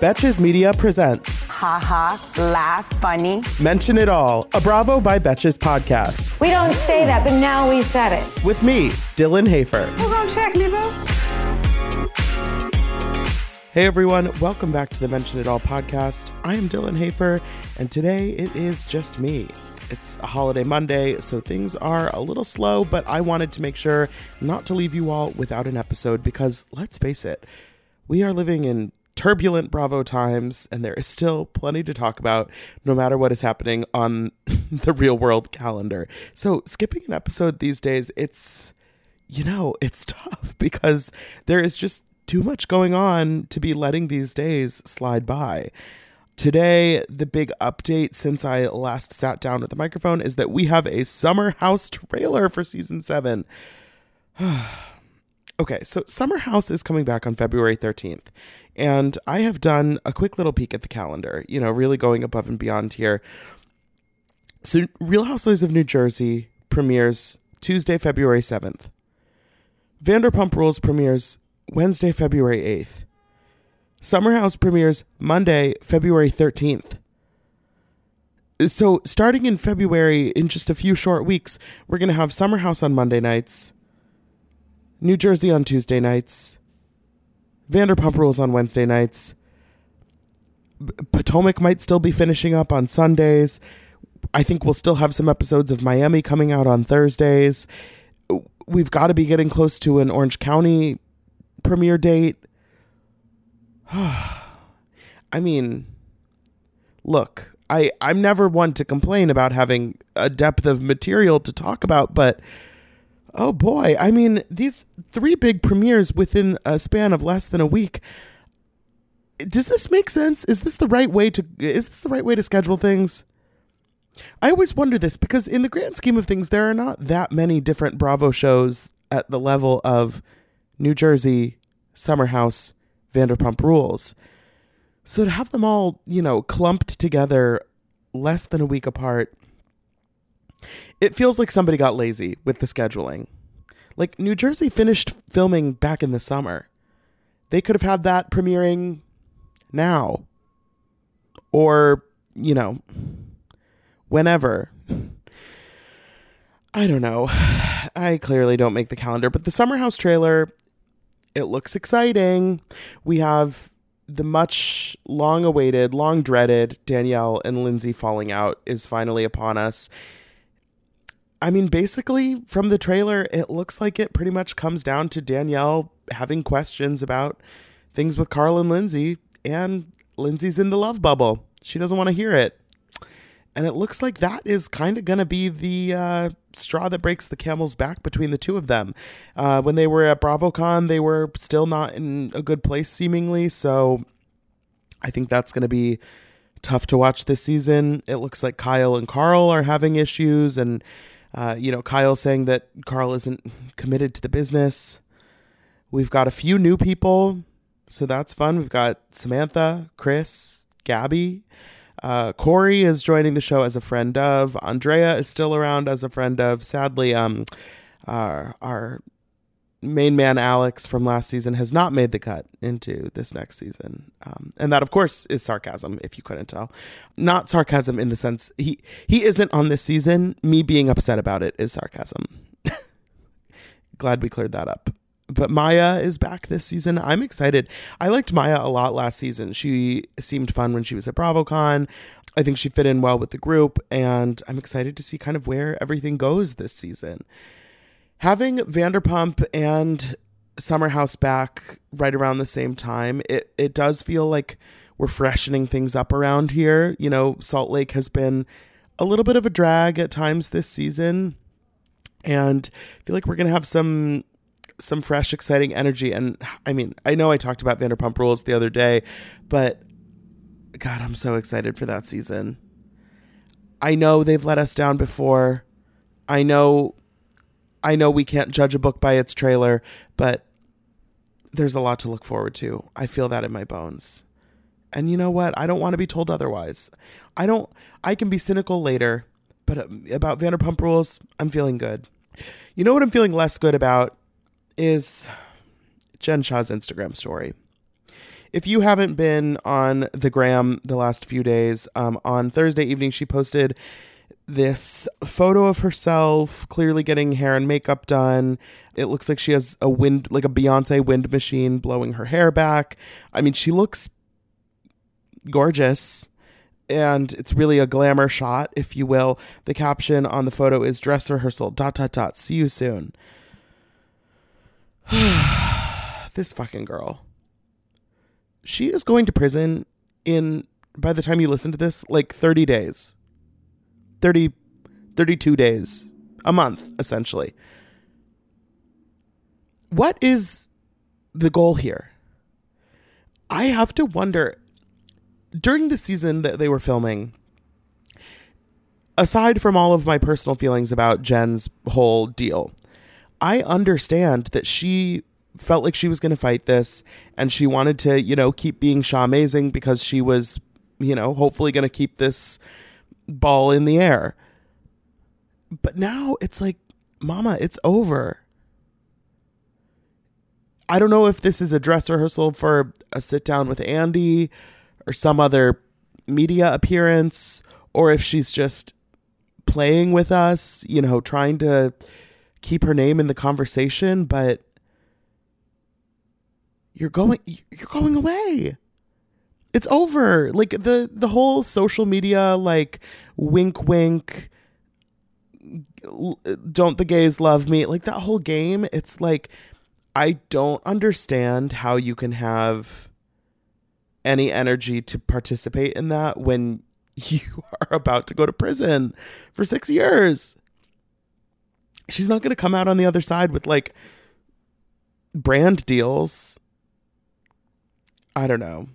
Betches Media presents Ha ha, laugh, funny. Mention It All, a Bravo by Betches podcast. We don't say that, but now we said it. With me, Dylan Hafer. Hold on, check me, boo. Hey everyone, welcome back to the Mention It All podcast. I am Dylan Hafer, and today it is just me. It's a holiday Monday, so things are a little slow, but I wanted to make sure not to leave you all without an episode because let's face it, we are living in turbulent Bravo times, and there is still plenty to talk about no matter what is happening on the real world calendar. So, skipping an episode these days, it's, you know, it's tough because there is just too much going on to be letting these days slide by. Today, the big update since I last sat down at the microphone is that we have a summer house trailer for season seven. okay, so Summer House is coming back on February 13th. And I have done a quick little peek at the calendar, you know, really going above and beyond here. So, Real Housewives of New Jersey premieres Tuesday, February 7th. Vanderpump Rules premieres Wednesday, February 8th. Summer House premieres Monday, February 13th. So, starting in February, in just a few short weeks, we're going to have Summer House on Monday nights, New Jersey on Tuesday nights, Vanderpump Rules on Wednesday nights. Potomac might still be finishing up on Sundays. I think we'll still have some episodes of Miami coming out on Thursdays. We've got to be getting close to an Orange County premiere date. I mean, look, I, I'm never one to complain about having a depth of material to talk about, but oh boy, I mean, these three big premieres within a span of less than a week. Does this make sense? Is this the right way to is this the right way to schedule things? I always wonder this because in the grand scheme of things there are not that many different Bravo shows at the level of New Jersey, Summer House, Vanderpump Rules. So to have them all, you know, clumped together less than a week apart it feels like somebody got lazy with the scheduling. Like New Jersey finished filming back in the summer. They could have had that premiering now. Or, you know, whenever. I don't know. I clearly don't make the calendar, but the Summer House trailer, it looks exciting. We have the much long awaited, long dreaded Danielle and Lindsay falling out is finally upon us. I mean, basically, from the trailer, it looks like it pretty much comes down to Danielle having questions about things with Carl and Lindsay, and Lindsay's in the love bubble. She doesn't want to hear it. And it looks like that is kind of going to be the uh, straw that breaks the camel's back between the two of them. Uh, when they were at BravoCon, they were still not in a good place, seemingly. So I think that's going to be tough to watch this season. It looks like Kyle and Carl are having issues, and uh, you know, Kyle saying that Carl isn't committed to the business. We've got a few new people, so that's fun. We've got Samantha, Chris, Gabby. Uh, Corey is joining the show as a friend of. Andrea is still around as a friend of. Sadly, um, our, our main man Alex from last season has not made the cut into this next season, um, and that of course is sarcasm. If you couldn't tell, not sarcasm in the sense he he isn't on this season. Me being upset about it is sarcasm. Glad we cleared that up. But Mya is back this season. I'm excited. I liked Mya a lot last season. She seemed fun when she was at BravoCon. I think she fit in well with the group, and I'm excited to see kind of where everything goes this season having Vanderpump and Summer House back right around the same time, it, it does feel like we're freshening things up around here. You know, Salt Lake has been a little bit of a drag at times this season. And I feel like we're to have some some fresh, exciting energy. And I mean, I know I talked about Vanderpump Rules the other day, but God, I'm so excited for that season. I know they've let us down before. I know I know we can't judge a book by its trailer, but there's a lot to look forward to. I feel that in my bones. And you know what? I don't want to be told otherwise. I don't I can be cynical later, but uh, about Vanderpump Rules, I'm feeling good. You know what I'm feeling less good about is Jen Shah's Instagram story. If you haven't been on the gram the last few days, um, on Thursday evening, she posted this photo of herself clearly getting hair and makeup done. It looks like she has a wind, like a Beyonce wind machine blowing her hair back. I mean, she looks gorgeous and it's really a glamour shot, if you will. The caption on the photo is dress rehearsal, dot, dot, dot, see you soon. this fucking girl. She is going to prison in, by the time you listen to this, like 30 days. 30, 32 days, a month, essentially. What is the goal here? I have to wonder during the season that they were filming, aside from all of my personal feelings about Jen's whole deal, I understand that she felt like she was going to fight this and she wanted to, you know, keep being Shah amazing because she was, you know, hopefully going to keep this ball in the air. But now it's like, mama, it's over. I don't know if this is a dress rehearsal for a sit down with Andy or some other media appearance or if she's just playing with us, you know, trying to keep her name in the conversation, but you're going you're going away. It's over. Like the the whole social media like wink wink don't the gays love me? Like that whole game, it's like I don't understand how you can have any energy to participate in that when you are about to go to prison for six years. She's not going to come out on the other side with like brand deals. I don't know.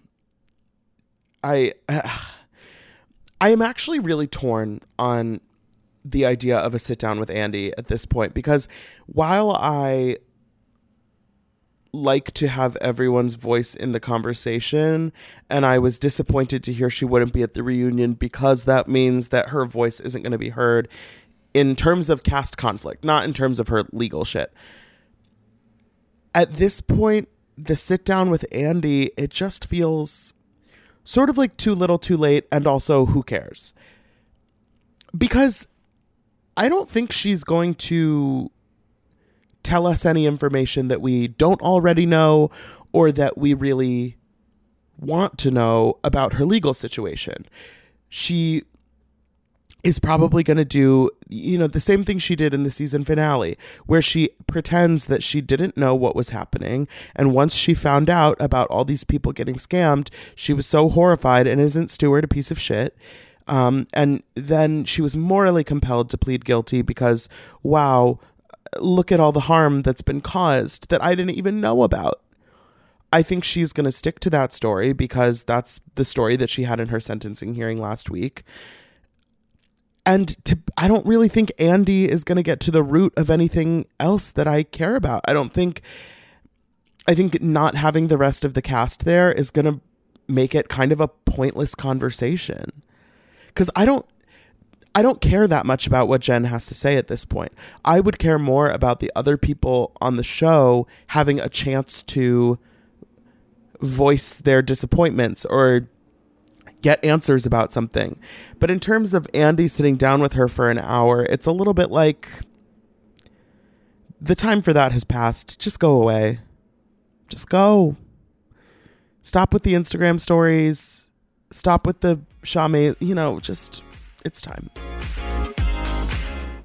I I am actually really torn on the idea of a sit down with Andy at this point because while I like to have everyone's voice in the conversation and I was disappointed to hear she wouldn't be at the reunion because that means that her voice isn't going to be heard in terms of cast conflict, not in terms of her legal shit. At this point, the sit down with Andy, it just feels sort of like too little, too late, and also who cares? Because I don't think she's going to tell us any information that we don't already know or that we really want to know about her legal situation. She is probably going to do, you know, the same thing she did in the season finale, where she pretends that she didn't know what was happening. And once she found out about all these people getting scammed, she was so horrified and isn't Stuart a piece of shit? Um, and then she was morally compelled to plead guilty because, wow, look at all the harm that's been caused that I didn't even know about. I think she's going to stick to that story because that's the story that she had in her sentencing hearing last week. And to, I don't really think Andy is going to get to the root of anything else that I care about. I don't think, I think not having the rest of the cast there is going to make it kind of a pointless conversation. Because I don't, I don't care that much about what Jen has to say at this point. I would care more about the other people on the show having a chance to voice their disappointments or get answers about something. But in terms of Andy sitting down with her for an hour, it's a little bit like the time for that has passed. Just go away. Just go. Stop with the Instagram stories. Stop with the Shame, you know, just it's time.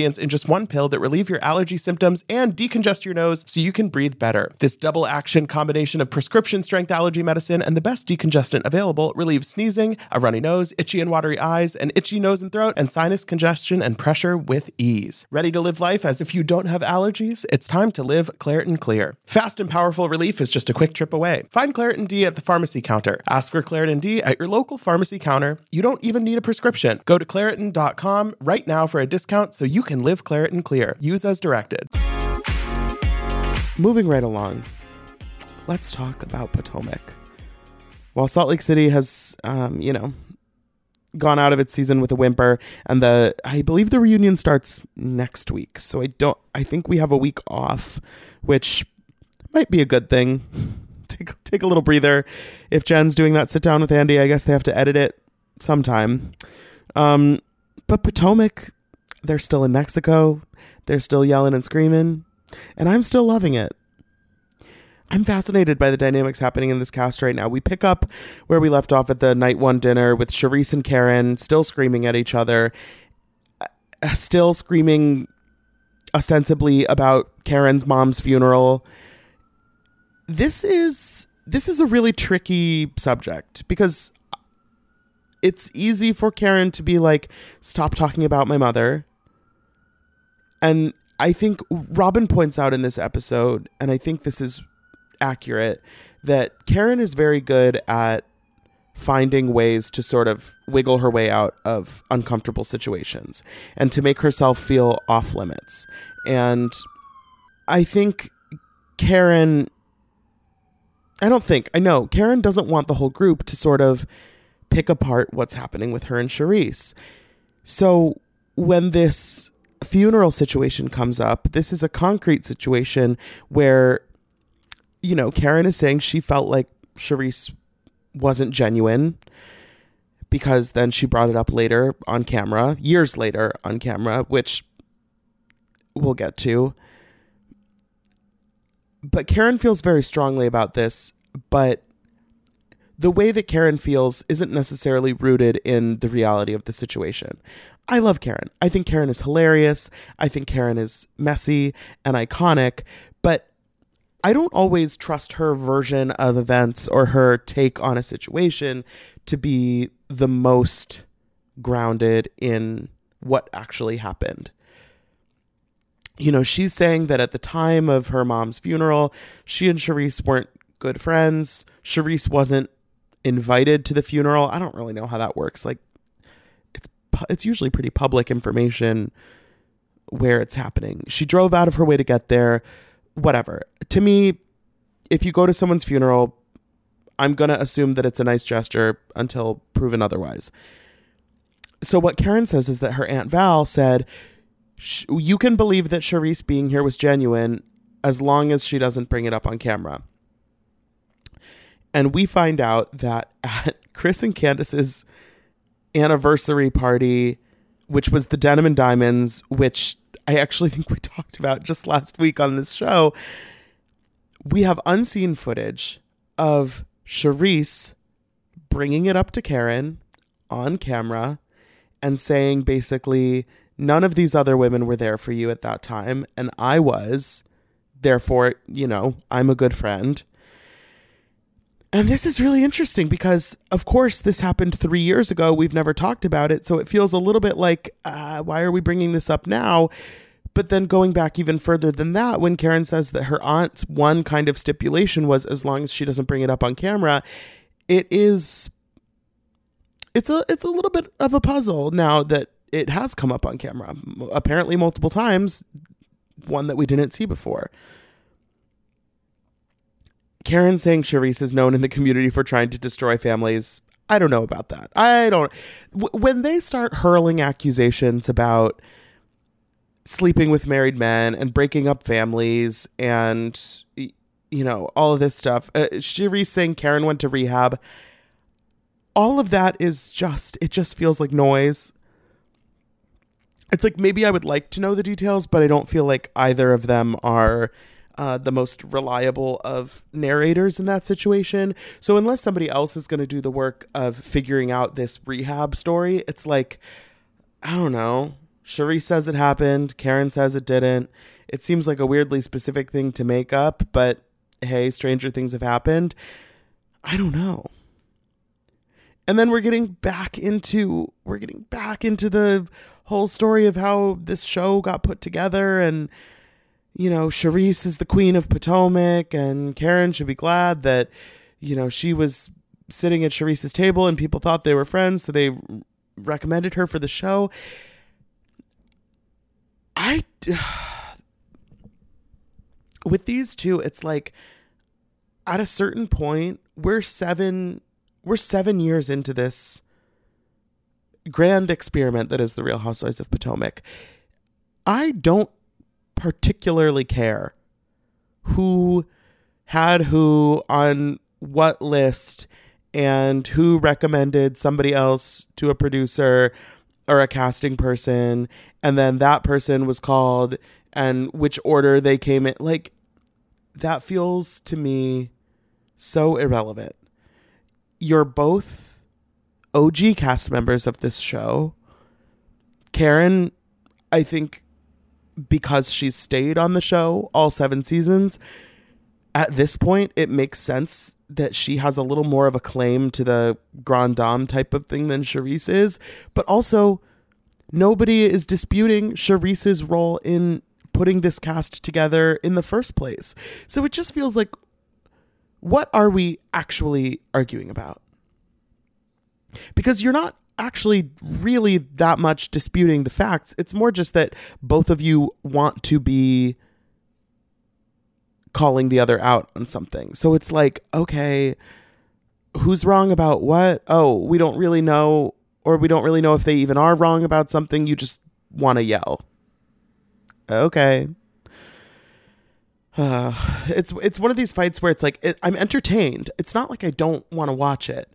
in just one pill that relieve your allergy symptoms and decongest your nose so you can breathe better. This double action combination of prescription strength allergy medicine and the best decongestant available relieves sneezing, a runny nose, itchy and watery eyes, and itchy nose and throat, and sinus congestion and pressure with ease. Ready to live life as if you don't have allergies? It's time to live Claritin Clear. Fast and powerful relief is just a quick trip away. Find Claritin D at the pharmacy counter. Ask for Claritin D at your local pharmacy counter. You don't even need a prescription. Go to Claritin.com right now for a discount so you can live Claritin Clear. Use as directed. Moving right along, let's talk about Potomac. While Salt Lake City has, um, you know, gone out of its season with a whimper, and the I believe the reunion starts next week. So I don't. I think we have a week off, which might be a good thing. take take a little breather. If Jen's doing that sit down with Andy, I guess they have to edit it sometime. Um, but Potomac, they're still in Mexico. They're still yelling and screaming, and I'm still loving it. I'm fascinated by the dynamics happening in this cast right now. We pick up where we left off at the night one dinner with Charrisse and Karen still screaming at each other, uh, still screaming ostensibly about Karen's mom's funeral. This is this is a really tricky subject because it's easy for Karen to be like stop talking about my mother. And I think Robyn points out in this episode and I think this is accurate that Karen is very good at finding ways to sort of wiggle her way out of uncomfortable situations and to make herself feel off limits. And I think Karen I don't think, I know, Karen doesn't want the whole group to sort of pick apart what's happening with her and Charrisse. So when this funeral situation comes up, this is a concrete situation where you know, Karen is saying she felt like Charrisse wasn't genuine because then she brought it up later on camera, years later on camera, which we'll get to. But Karen feels very strongly about this, but the way that Karen feels isn't necessarily rooted in the reality of the situation. I love Karen. I think Karen is hilarious. I think Karen is messy and iconic, but I don't always trust her version of events or her take on a situation to be the most grounded in what actually happened. You know, she's saying that at the time of her mom's funeral, she and Charrisse weren't good friends. Charrisse wasn't invited to the funeral. I don't really know how that works. Like it's it's usually pretty public information where it's happening. She drove out of her way to get there. Whatever. To me, if you go to someone's funeral, I'm going to assume that it's a nice gesture until proven otherwise. So what Karen says is that her aunt Val said, "You can believe that Charrisse being here was genuine as long as she doesn't bring it up on camera." And we find out that at Chris and Candace's anniversary party, which was the Denim and Diamonds, which I actually think we talked about just last week on this show, we have unseen footage of Charrisse bringing it up to Karen on camera and saying basically, none of these other women were there for you at that time, and I was. Therefore, you know, I'm a good friend. And this is really interesting because, of course, this happened three years ago. We've never talked about it. So it feels a little bit like, uh, why are we bringing this up now? But then going back even further than that, when Karen says that her aunt's one kind of stipulation was as long as she doesn't bring it up on camera, it is. It's a it's a little bit of a puzzle now that it has come up on camera, apparently multiple times, one that we didn't see before. Karen saying Charrisse is known in the community for trying to destroy families. I don't know about that. I don't. When they start hurling accusations about sleeping with married men and breaking up families and, you know, all of this stuff, uh, saying Karen went to rehab, all of that is just, it just feels like noise. It's like maybe I would like to know the details, but I don't feel like either of them are uh, the most reliable of narrators in that situation. So unless somebody else is going to do the work of figuring out this rehab story, it's like I don't know. Cherie says it happened. Karen says it didn't. It seems like a weirdly specific thing to make up, but hey, stranger things have happened. I don't know. And then we're getting back into we're getting back into the whole story of how this show got put together and you know, Charrisse is the queen of Potomac, and Karen should be glad that, you know, she was sitting at Charrisse's table and people thought they were friends, so they recommended her for the show. I, with these two, it's like at a certain point, we're seven, we're seven years into this grand experiment that is the Real Housewives of Potomac. I don't particularly care who had who on what list and who recommended somebody else to a producer or a casting person. And then that person was called and which order they came in. Like that feels to me so irrelevant. You're both OG cast members of this show. Karen I think because she's stayed on the show all seven seasons, at this point, it makes sense that she has a little more of a claim to the Grand Dame type of thing than Charrisse is. But also, nobody is disputing Charrisse's role in putting this cast together in the first place. So it just feels like, what are we actually arguing about? Because you're not actually really that much disputing the facts. It's more just that both of you want to be calling the other out on something. So it's like, okay, who's wrong about what? Oh, we don't really know, or we don't really know if they even are wrong about something. You just want to yell. Okay. Uh, it's it's one of these fights where it's like it, I'm entertained. It's not like I don't want to watch it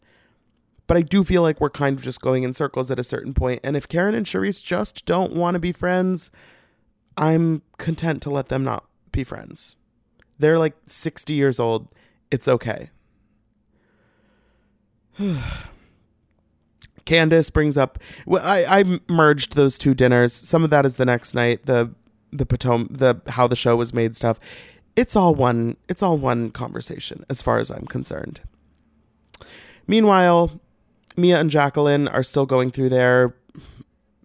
but I do feel like we're kind of just going in circles at a certain point. And if Karen and Charrisse just don't want to be friends, I'm content to let them not be friends. They're like 60 years old. It's okay. Candace brings up. Well, I I merged those two dinners. Some of that is the next night. The the Potomac, the how the show was made stuff. it's all one it's all one conversation as far as I'm concerned. Meanwhile, Mia and Jacqueline are still going through their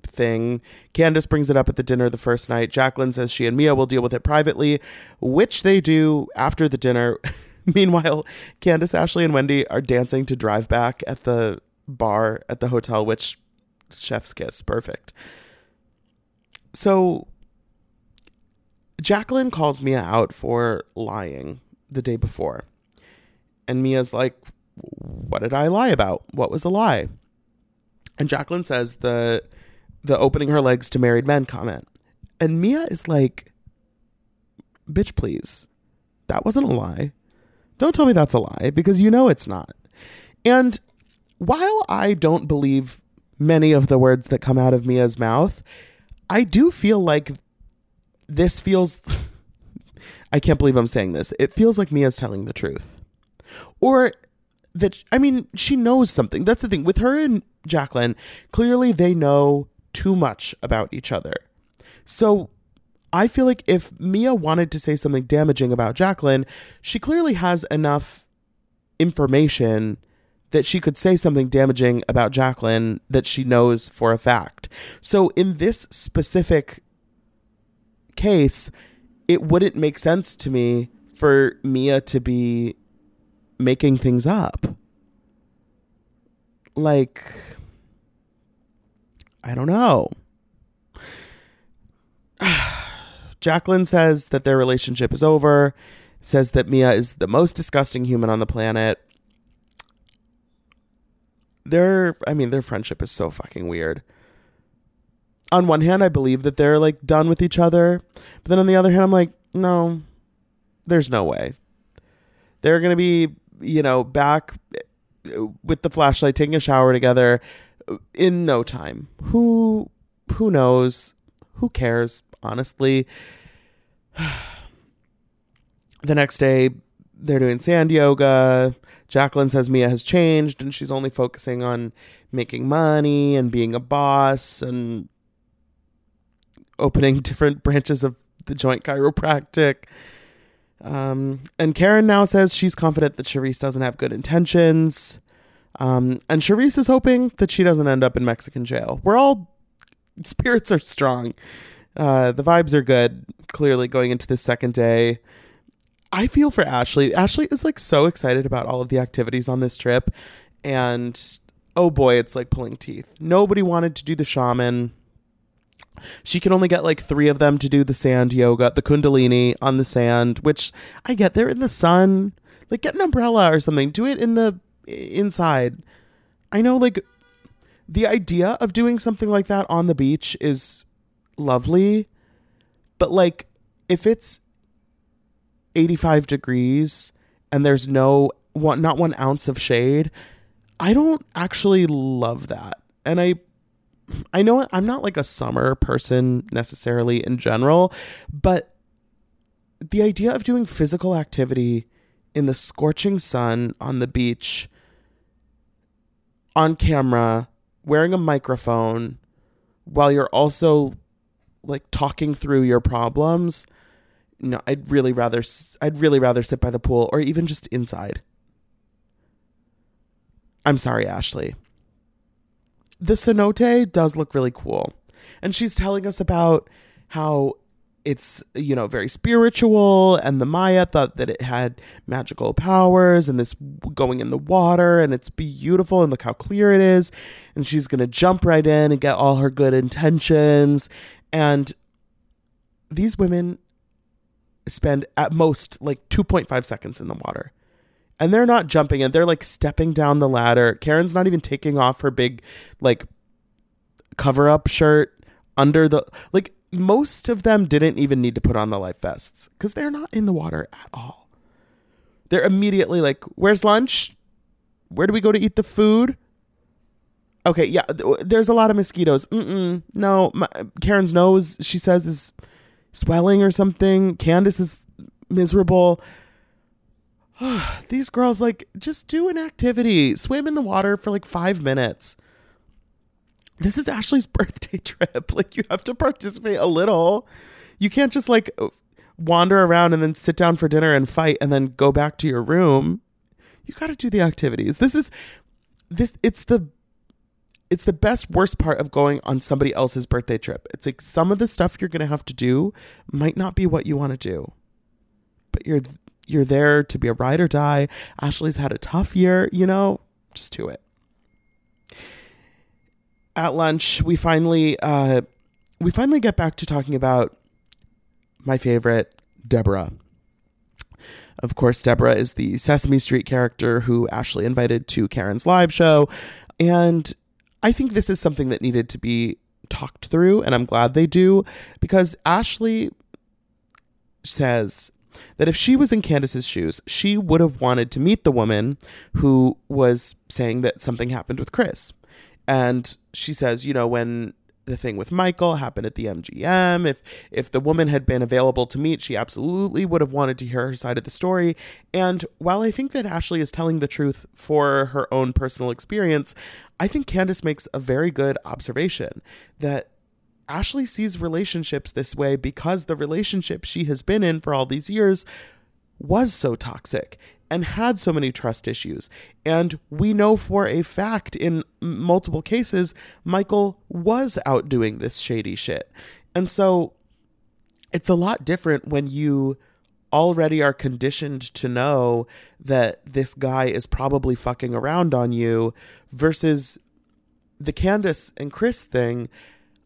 thing. Candace brings it up at the dinner the first night. Jacqueline says she and Mia will deal with it privately, which they do after the dinner. Meanwhile, Candace, Ashley, and Wendy are dancing to drive back at the bar at the hotel, which chef's kiss, perfect. So Jacqueline calls Mia out for lying the day before. And Mia's like, What did I lie about? What was a lie? And Jacqueline says the the opening her legs to married men comment. And Mia is like, Bitch, please. That wasn't a lie. Don't tell me that's a lie because you know it's not. And while I don't believe many of the words that come out of Mia's mouth, I do feel like this feels. I can't believe I'm saying this. It feels like Mia's telling the truth. Or that, I mean, she knows something. That's the thing. With her and Jacqueline, clearly they know too much about each other. So I feel like if Mia wanted to say something damaging about Jacqueline, she clearly has enough information that she could say something damaging about Jacqueline that she knows for a fact. So in this specific case, it wouldn't make sense to me for Mia to be making things up. Like, I don't know. Jacqueline says that their relationship is over, says that Mia is the most disgusting human on the planet. Their I mean their friendship is so fucking weird. On one hand, I believe that they're like done with each other, but then on the other hand, I'm like, no. There's no way. They're going to be, you know, back uh, with the flashlight taking a shower together uh, in no time. Who who knows? Who cares? honestly. the next day, they're doing sand yoga. Jacqueline says Mia has changed and she's only focusing on making money and being a boss and opening different branches of the joint chiropractic. Um, and Karen now says she's confident that Charrisse doesn't have good intentions. Um, and Charrisse is hoping that she doesn't end up in Mexican jail. We're all spirits are strong. Uh, the vibes are good. Clearly, going into the second day, I feel for Ashley. Ashley is like so excited about all of the activities on this trip, and oh boy, it's like pulling teeth. Nobody wanted to do the shaman. She can only get like three of them to do the sand yoga, the kundalini on the sand, which I get. They're in the sun. Like, get an umbrella or something. Do it in the inside. I know, like, the idea of doing something like that on the beach is lovely, but like if it's 85 degrees and there's no one not one ounce of shade, I don't actually love that. And I I know I'm not like a summer person necessarily in general, but the idea of doing physical activity in the scorching sun on the beach on camera wearing a microphone while you're also like talking through your problems no i'd really rather i'd really rather sit by the pool or even just inside. I'm sorry ashley the cenote does look really cool. And she's telling us about how it's you know very spiritual and the maya thought that it had magical powers and this going in the water and it's beautiful and look how clear it is. And she's going to jump right in and get all her good intentions. And these women spend at most like 2.5 seconds in the water. And they're not jumping in, they're like stepping down the ladder. Karen's not even taking off her big like cover up shirt under the like most of them didn't even need to put on the life vests cuz they're not in the water at all. They're immediately like, "Where's lunch? Where do we go to eat the food?" Okay, yeah, there's a lot of mosquitoes. Mm-mm, no, my, Karen's nose, she says, is swelling or something. Candace is miserable. These girls, like, just do an activity. Swim in the water for like five minutes. This is Ashley's birthday trip. Like, you have to participate a little. You can't just, like, wander around and then sit down for dinner and fight and then go back to your room. You got to do the activities. This is this it's the it's the best worst part of going on somebody else's birthday trip. It's like some of the stuff you're going to have to do might not be what you want to do. But you're you're there to be a ride or die. Ashley's had a tough year, you know, just do it. At lunch, we finally uh we finally get back to talking about my favorite, Deborah. Of course, Deborah is the Sesame Street character who Ashley invited to Karen's live show. And I think this is something that needed to be talked through, and I'm glad they do because Ashley says that if she was in Candace's shoes, she would have wanted to meet the woman who was saying that something happened with Chris. And she says, you know, when the thing with Michael happened at the MGM. If if the woman had been available to meet, she absolutely would have wanted to hear her side of the story. And while I think that Ashley is telling the truth for her own personal experience, I think Candace makes a very good observation that Ashley sees relationships this way because the relationship she has been in for all these years was so toxic and had so many trust issues. And we know for a fact in multiple cases, Michael was out doing this shady shit. And so it's a lot different when you already are conditioned to know that this guy is probably fucking around on you versus the Candace and Chris thing.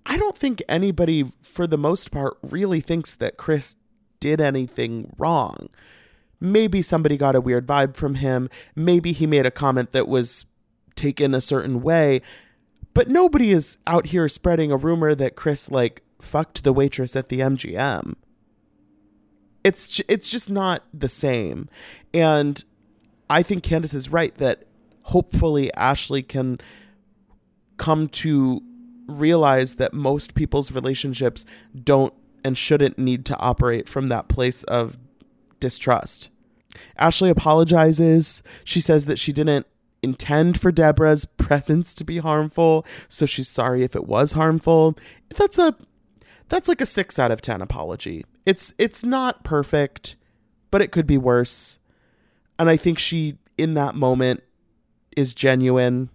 I don't think anybody, for the most part, really thinks that Chris did anything wrong. Maybe somebody got a weird vibe from him. Maybe he made a comment that was taken a certain way. But nobody is out here spreading a rumor that Chris like fucked the waitress at the MGM. It's it's just not the same. And I think Candace is right that hopefully Ashley can come to realize that most people's relationships don't and shouldn't need to operate from that place of distrust. Ashley apologizes. She says that she didn't intend for Deborah's presence to be harmful, so she's sorry if it was harmful. That's a that's like a 6 out of 10 apology. It's it's not perfect, but it could be worse. And I think she in that moment is genuine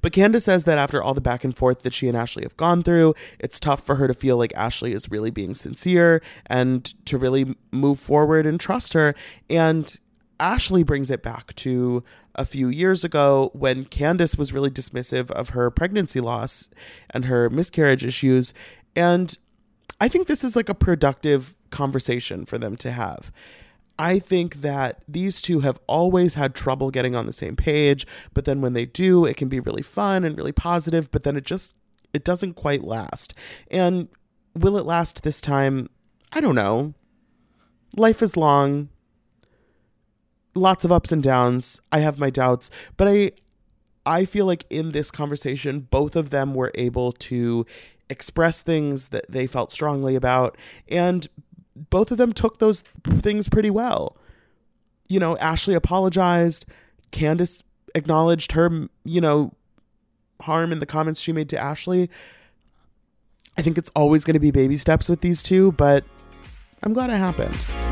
but Candace says that after all the back and forth that she and Ashley have gone through, it's tough for her to feel like Ashley is really being sincere and to really move forward and trust her. And Ashley brings it back to a few years ago when Candace was really dismissive of her pregnancy loss and her miscarriage issues. And I think this is like a productive conversation for them to have. I think that these two have always had trouble getting on the same page, but then when they do, it can be really fun and really positive, but then it just it doesn't quite last. And will it last this time? I don't know. Life is long. Lots of ups and downs. I have my doubts, but I I feel like in this conversation both of them were able to express things that they felt strongly about and both of them took those things pretty well. You know, Ashley apologized. Candace acknowledged her, you know, harm in the comments she made to Ashley. I think it's always going to be baby steps with these two, but I'm glad it happened.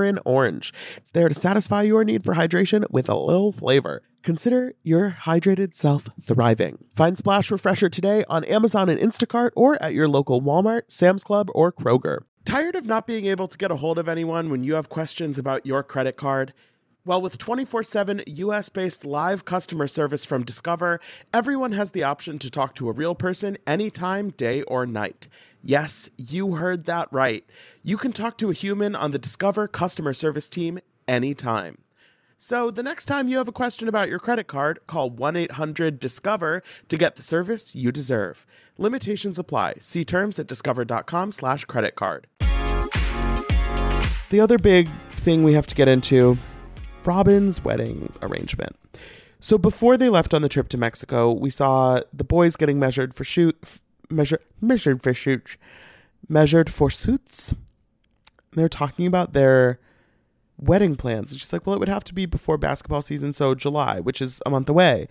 Mandarin Orange. It's there to satisfy your need for hydration with a little flavor. Consider your hydrated self thriving. Find Splash Refresher today on Amazon and Instacart or at your local Walmart, Sam's Club, or Kroger. Tired of not being able to get a hold of anyone when you have questions about your credit card? Well, with 24 7 US based live customer service from Discover, everyone has the option to talk to a real person anytime, day or night. Yes, you heard that right. You can talk to a human on the Discover customer service team anytime. So the next time you have a question about your credit card, call 1 800 Discover to get the service you deserve. Limitations apply. See terms at discover.com/slash credit card. The other big thing we have to get into Robyn's wedding arrangement. So before they left on the trip to Mexico, we saw the boys getting measured for shoot measure measured for shoot measured for suits. They're talking about their wedding plans. And she's like, well, it would have to be before basketball season, so July, which is a month away.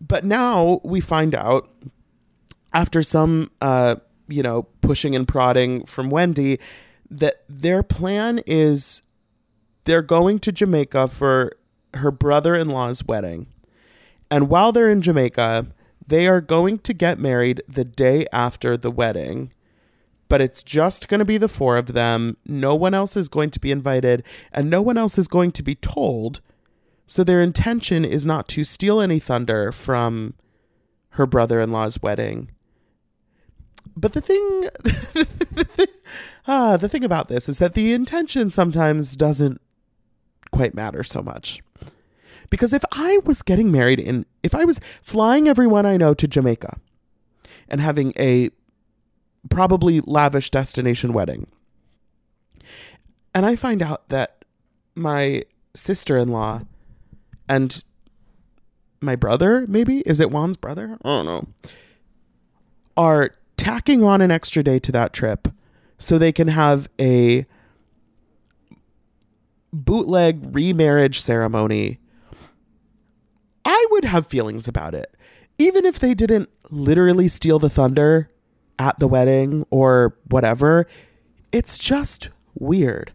But now we find out after some, uh, you know, pushing and prodding from Wendy that their plan is they're going to Jamaica for her brother in law's wedding. And while they're in Jamaica, they are going to get married the day after the wedding but it's just going to be the four of them. No one else is going to be invited, and no one else is going to be told. So their intention is not to steal any thunder from her brother in law's wedding. But the thing, ah, the thing about this is that the intention sometimes doesn't quite matter so much. Because if I was getting married in, if I was flying everyone I know to Jamaica and having a probably lavish destination wedding. And I find out that my sister in law and my brother, maybe, is it Juan's brother? I don't know, are tacking on an extra day to that trip so they can have a bootleg remarriage ceremony. I would have feelings about it. Even if they didn't literally steal the thunder at the wedding or whatever. It's just weird.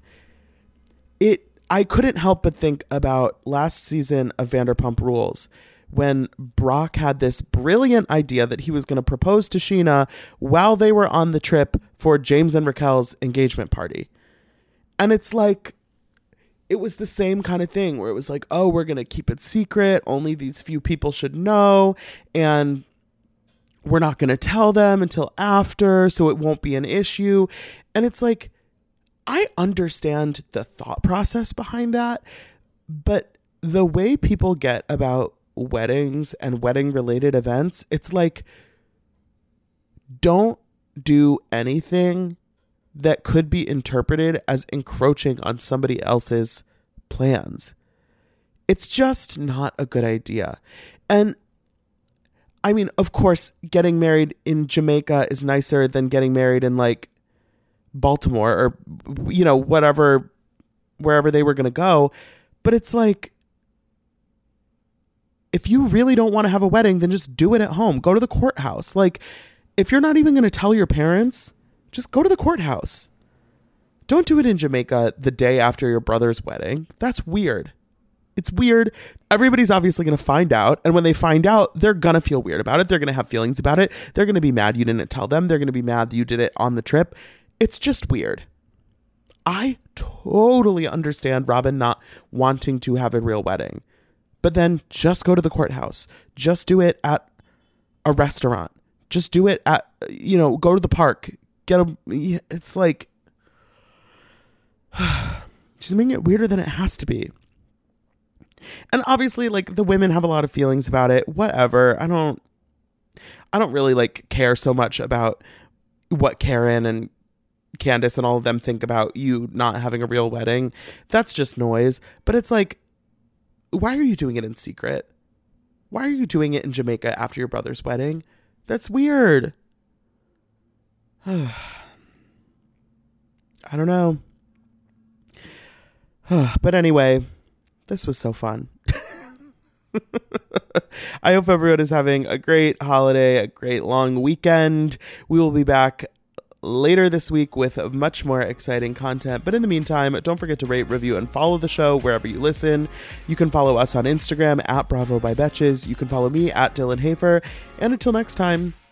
It I couldn't help but think about last season of Vanderpump Rules when Brock had this brilliant idea that he was going to propose to Scheana while they were on the trip for James and Raquel's engagement party. And it's like it was the same kind of thing where it was like, "Oh, we're going to keep it secret. Only these few people should know." And we're not going to tell them until after, so it won't be an issue. And it's like, I understand the thought process behind that, but the way people get about weddings and wedding related events, it's like, don't do anything that could be interpreted as encroaching on somebody else's plans. It's just not a good idea. And I mean, of course, getting married in Jamaica is nicer than getting married in like Baltimore or you know whatever wherever they were going to go, but it's like if you really don't want to have a wedding, then just do it at home. Go to the courthouse. Like if you're not even going to tell your parents, just go to the courthouse. Don't do it in Jamaica the day after your brother's wedding. That's weird. It's weird. Everybody's obviously going to find out. And when they find out, they're going to feel weird about it. They're going to have feelings about it. They're going to be mad you didn't tell them. They're going to be mad that you did it on the trip. It's just weird. I totally understand Robyn not wanting to have a real wedding. But then just go to the courthouse. Just do it at a restaurant. Just do it at, you know, go to the park. Get a, it's like, she's making it weirder than it has to be. And obviously, like the women have a lot of feelings about it. Whatever. I don't. I don't really like care so much about what Karen and Candiace and all of them think about you not having a real wedding. That's just noise. But it's like, why are you doing it in secret? Why are you doing it in Jamaica after your brother's wedding? That's weird. I don't know. but anyway, this was so fun. I hope everyone is having a great holiday, a great long weekend. We will be back later this week with much more exciting content. But in the meantime, don't forget to rate, review, and follow the show wherever you listen. You can follow us on Instagram at Bravo by Betches. You can follow me at Dylan Hafer. And until next time,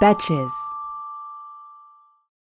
Betches.